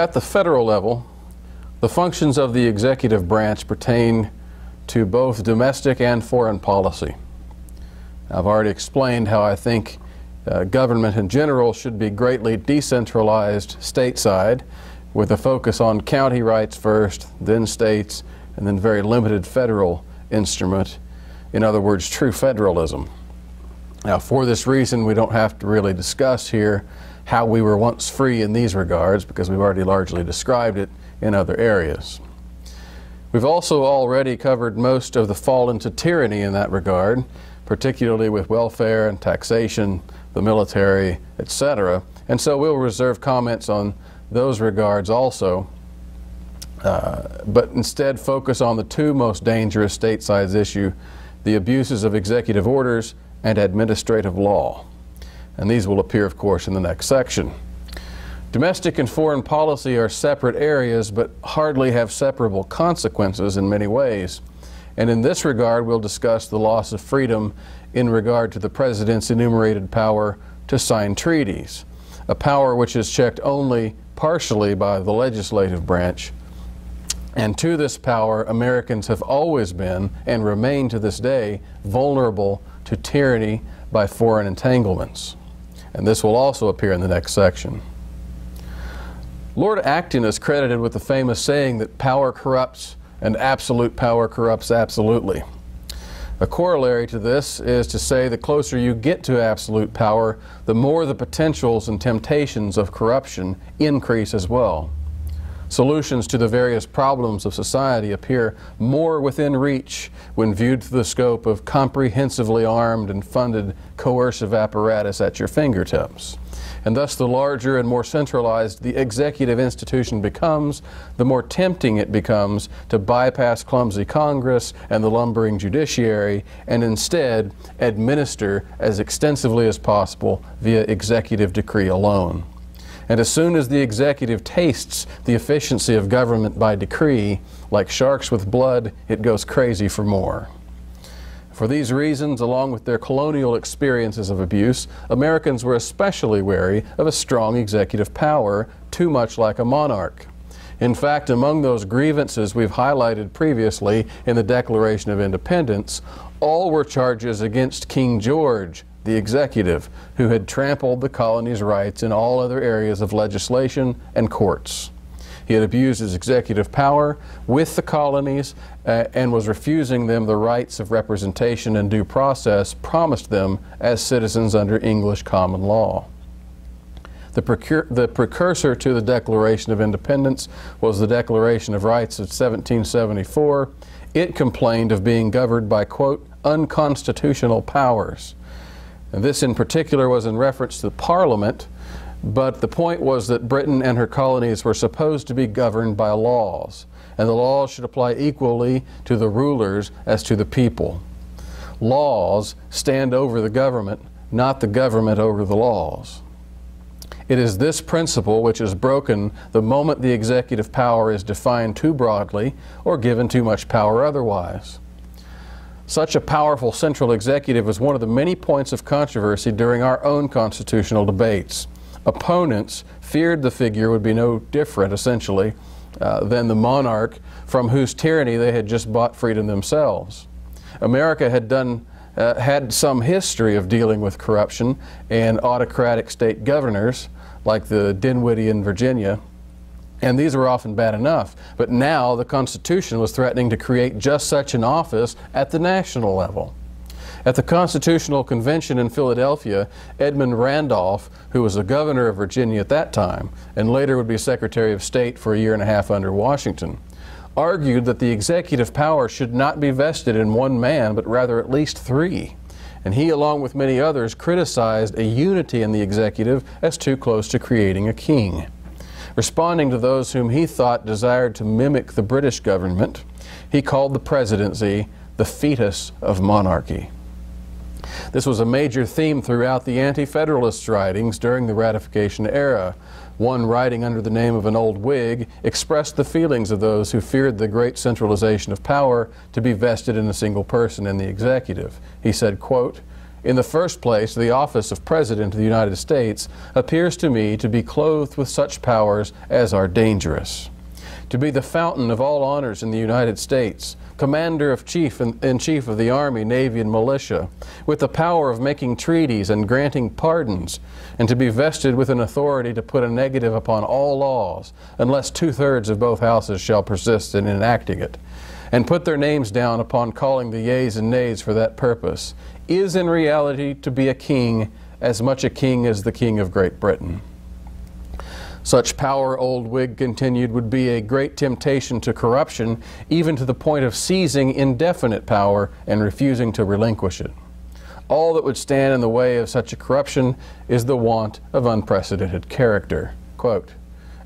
At the federal level, the functions of the executive branch pertain to both domestic and foreign policy. I've already explained how I think uh, government in general should be greatly decentralized stateside with a focus on county rights first, then states, and then very limited federal instrument. In other words, true federalism. Now, for this reason, we don't have to really discuss here how we were once free in these regards because we've already largely described it in other areas. We've also already covered most of the fall into tyranny in that regard, particularly with welfare and taxation, the military, etc. And so we'll reserve comments on those regards also, uh, but instead focus on the two most dangerous stateside issues the abuses of executive orders and administrative law. And these will appear, of course, in the next section. Domestic and foreign policy are separate areas, but hardly have separable consequences in many ways. And in this regard, we'll discuss the loss of freedom in regard to the President's enumerated power to sign treaties, a power which is checked only partially by the legislative branch. And to this power, Americans have always been, and remain to this day, vulnerable to tyranny by foreign entanglements. And this will also appear in the next section. Lord Acton is credited with the famous saying that power corrupts and absolute power corrupts absolutely. A corollary to this is to say the closer you get to absolute power, the more the potentials and temptations of corruption increase as well. Solutions to the various problems of society appear more within reach when viewed through the scope of comprehensively armed and funded coercive apparatus at your fingertips and thus the larger and more centralized the executive institution becomes, the more tempting it becomes to bypass clumsy Congress and the lumbering judiciary and instead administer as extensively as possible via executive decree alone. And as soon as the executive tastes the efficiency of government by decree, like sharks with blood, it goes crazy for more. For these reasons, along with their colonial experiences of abuse, Americans were especially wary of a strong executive power, too much like a monarch. In fact, among those grievances we've highlighted previously in the Declaration of Independence, all were charges against King George, the executive, who had trampled the colony's rights in all other areas of legislation and courts. He had abused his executive power with the colonies uh, and was refusing them the rights of representation and due process promised them as citizens under English common law. The, precur the, precursor to the Declaration of Independence was the Declaration of Rights of 1774. It complained of being governed by, quote, unconstitutional powers. And this in particular was in reference to the Parliament, but the point was that Britain and her colonies were supposed to be governed by laws, and the laws should apply equally to the rulers as to the people. Laws stand over the government, not the government over the laws. It is this principle which is broken the moment the executive power is defined too broadly or given too much power otherwise. Such a powerful central executive is one of the many points of controversy during our own constitutional debates opponents feared the figure would be no different, essentially, uh, than the monarch from whose tyranny they had just bought freedom themselves. America had done uh, had some history of dealing with corruption and autocratic state governors, like the Dinwiddie in Virginia, and these were often bad enough. But now the Constitution was threatening to create just such an office at the national level. At the Constitutional Convention in Philadelphia, Edmund Randolph, who was the governor of Virginia at that time and later would be Secretary of State for a year and a half under Washington, argued that the executive power should not be vested in one man, but rather at least three. And he, along with many others, criticized a unity in the executive as too close to creating a king. Responding to those whom he thought desired to mimic the British government, he called the presidency the fetus of monarchy. This was a major theme throughout the Anti-Federalist writings during the ratification era. One writing under the name of an old Whig expressed the feelings of those who feared the great centralization of power to be vested in a single person in the executive. He said, quote, In the first place, the office of President of the United States appears to me to be clothed with such powers as are dangerous. To be the fountain of all honors in the United States, commander of chief in chief of the army, navy, and militia, with the power of making treaties and granting pardons, and to be vested with an authority to put a negative upon all laws, unless two thirds of both houses shall persist in enacting it, and put their names down upon calling the yeas and nays for that purpose, is in reality to be a king, as much a king as the King of Great Britain. Such power, Old Whig continued, would be a great temptation to corruption, even to the point of seizing indefinite power and refusing to relinquish it. All that would stand in the way of such a corruption is the want of unprecedented character. Quote,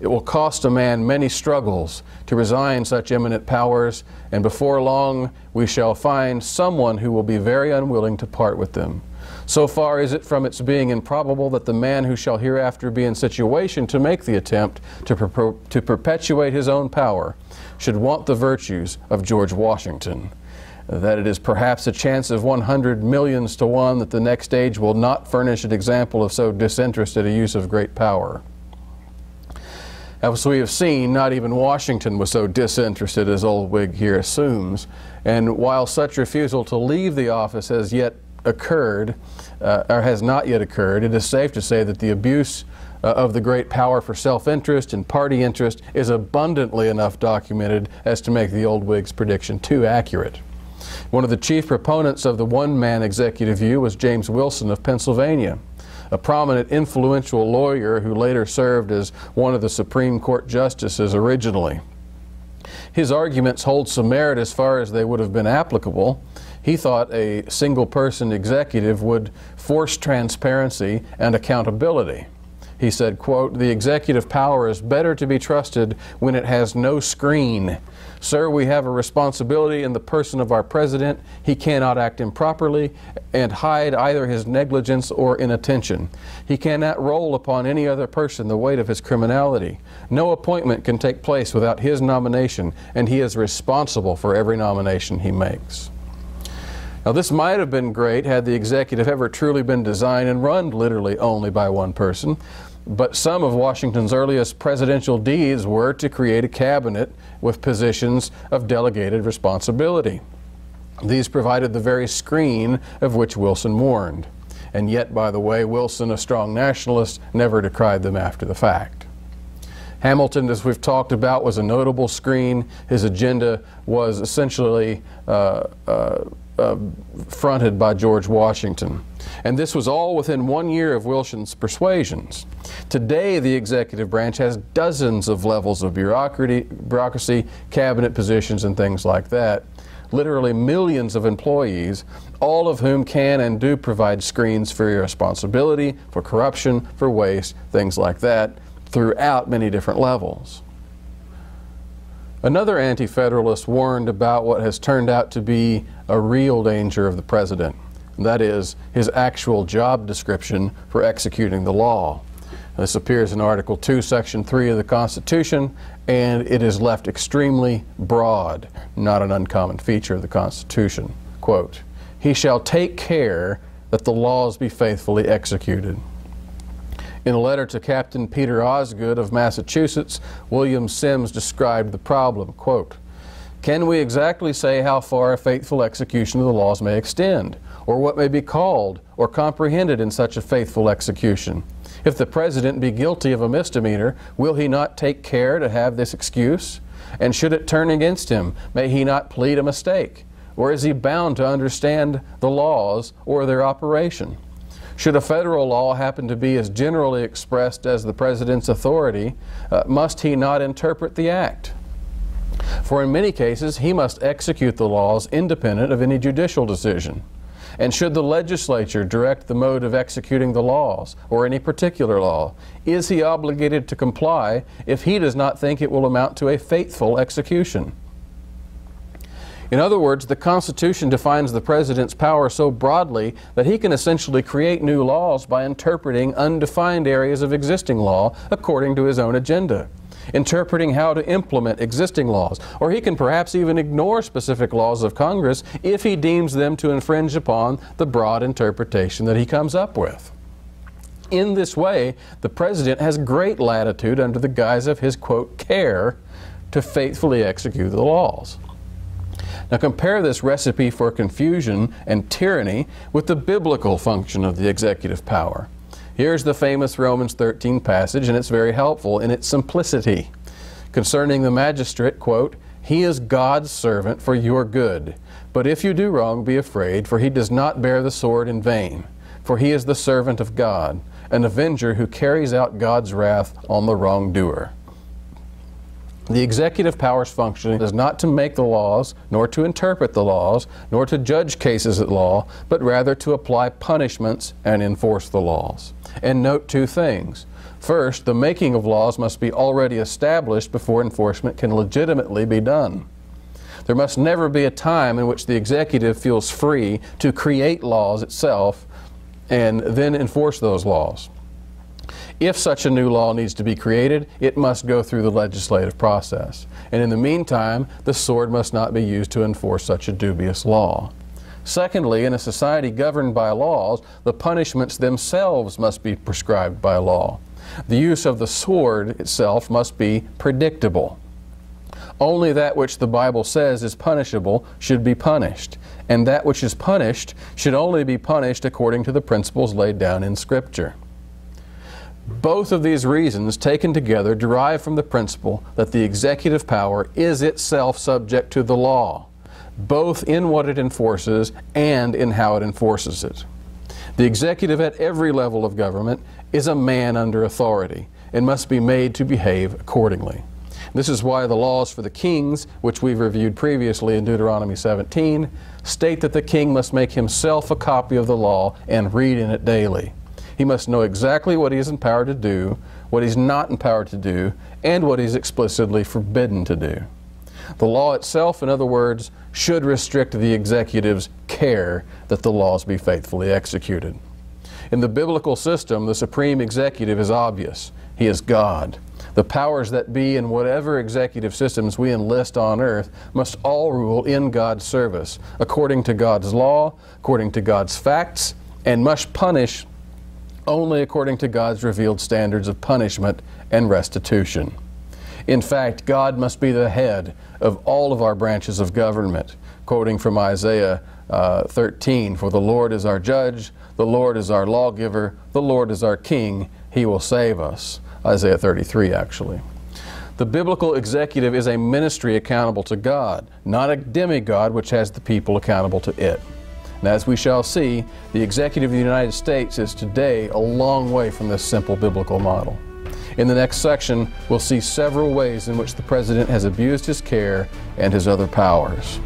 it will cost a man many struggles to resign such eminent powers, and before long we shall find someone who will be very unwilling to part with them. So far is it from its being improbable that the man who shall hereafter be in situation to make the attempt to, per to perpetuate his own power should want the virtues of George Washington. That it is perhaps a chance of 100 millions to one that the next age will not furnish an example of so disinterested a use of great power. As we have seen, not even Washington was so disinterested as Old Whig here assumes. And while such refusal to leave the office has yet occurred, uh, or has not yet occurred, it is safe to say that the abuse uh, of the great power for self-interest and party interest is abundantly enough documented as to make the Old Whig's prediction too accurate. One of the chief proponents of the one-man executive view was James Wilson of Pennsylvania a prominent, influential lawyer who later served as one of the Supreme Court justices originally. His arguments hold some merit as far as they would have been applicable. He thought a single person executive would force transparency and accountability. He said, quote, the executive power is better to be trusted when it has no screen Sir, we have a responsibility in the person of our president. He cannot act improperly and hide either his negligence or inattention. He cannot roll upon any other person the weight of his criminality. No appointment can take place without his nomination, and he is responsible for every nomination he makes. Now, this might have been great had the executive ever truly been designed and run literally only by one person. But some of Washington's earliest presidential deeds were to create a cabinet with positions of delegated responsibility. These provided the very screen of which Wilson warned. And yet, by the way, Wilson, a strong nationalist, never decried them after the fact. Hamilton, as we've talked about, was a notable screen. His agenda was essentially uh, uh, uh, fronted by George Washington. And this was all within one year of Wilson's persuasions. Today, the executive branch has dozens of levels of bureaucracy, bureaucracy, cabinet positions, and things like that. Literally millions of employees, all of whom can and do provide screens for irresponsibility, for corruption, for waste, things like that, throughout many different levels. Another anti federalist warned about what has turned out to be a real danger of the president. That is, his actual job description for executing the law. This appears in Article 2, Section 3 of the Constitution, and it is left extremely broad, not an uncommon feature of the Constitution. Quote, He shall take care that the laws be faithfully executed. In a letter to Captain Peter Osgood of Massachusetts, William Symmes described the problem, quote, Can we exactly say how far a faithful execution of the laws may extend, or what may be called or comprehended in such a faithful execution? If the president be guilty of a misdemeanor, will he not take care to have this excuse? And should it turn against him, may he not plead a mistake? Or is he bound to understand the laws or their operation? Should a federal law happen to be as generally expressed as the president's authority, uh, must he not interpret the act? For in many cases, he must execute the laws independent of any judicial decision. And should the legislature direct the mode of executing the laws, or any particular law, is he obligated to comply if he does not think it will amount to a faithful execution? In other words, the Constitution defines the President's power so broadly that he can essentially create new laws by interpreting undefined areas of existing law according to his own agenda. interpreting how to implement existing laws, or he can perhaps even ignore specific laws of Congress if he deems them to infringe upon the broad interpretation that he comes up with. In this way, the President has great latitude under the guise of his, quote, care to faithfully execute the laws. Now compare this recipe for confusion and tyranny with the biblical function of the executive power. Here's the famous Romans 13 passage, and it's very helpful in its simplicity. Concerning the magistrate, quote, He is God's servant for your good. But if you do wrong, be afraid, for he does not bear the sword in vain. For he is the servant of God, an avenger who carries out God's wrath on the wrongdoer. The executive power's function is not to make the laws, nor to interpret the laws, nor to judge cases at law, but rather to apply punishments and enforce the laws. And note two things. First, the making of laws must be already established before enforcement can legitimately be done. There must never be a time in which the executive feels free to create laws itself and then enforce those laws. If such a new law needs to be created, it must go through the legislative process. And in the meantime, the sword must not be used to enforce such a dubious law. Secondly, in a society governed by laws, the punishments themselves must be prescribed by law. The use of the sword itself must be predictable. Only that which the Bible says is punishable should be punished, and that which is punished should only be punished according to the principles laid down in Scripture. Both of these reasons, taken together, derive from the principle that the executive power is itself subject to the law, both in what it enforces and in how it enforces it. The executive at every level of government is a man under authority and must be made to behave accordingly. This is why the laws for the kings, which we've reviewed previously in Deuteronomy 17, state that the king must make himself a copy of the law and read in it daily. He must know exactly what he is empowered to do, what he's not empowered to do, and what he's explicitly forbidden to do. The law itself, in other words, should restrict the executive's care that the laws be faithfully executed. In the biblical system, the supreme executive is obvious. He is God. The powers that be in whatever executive systems we enlist on earth must all rule in God's service, according to God's law, according to God's facts, and must punish only according to God's revealed standards of punishment and restitution. In fact, God must be the head of all of our branches of government. Quoting from Isaiah uh, 13 For the Lord is our judge, the Lord is our lawgiver, the Lord is our king, he will save us. Isaiah 33, actually. The biblical executive is a ministry accountable to God, not a demigod which has the people accountable to it. And as we shall see, the executive of the United States is today a long way from this simple biblical model. In the next section, we'll see several ways in which the President has abused his care and his other powers.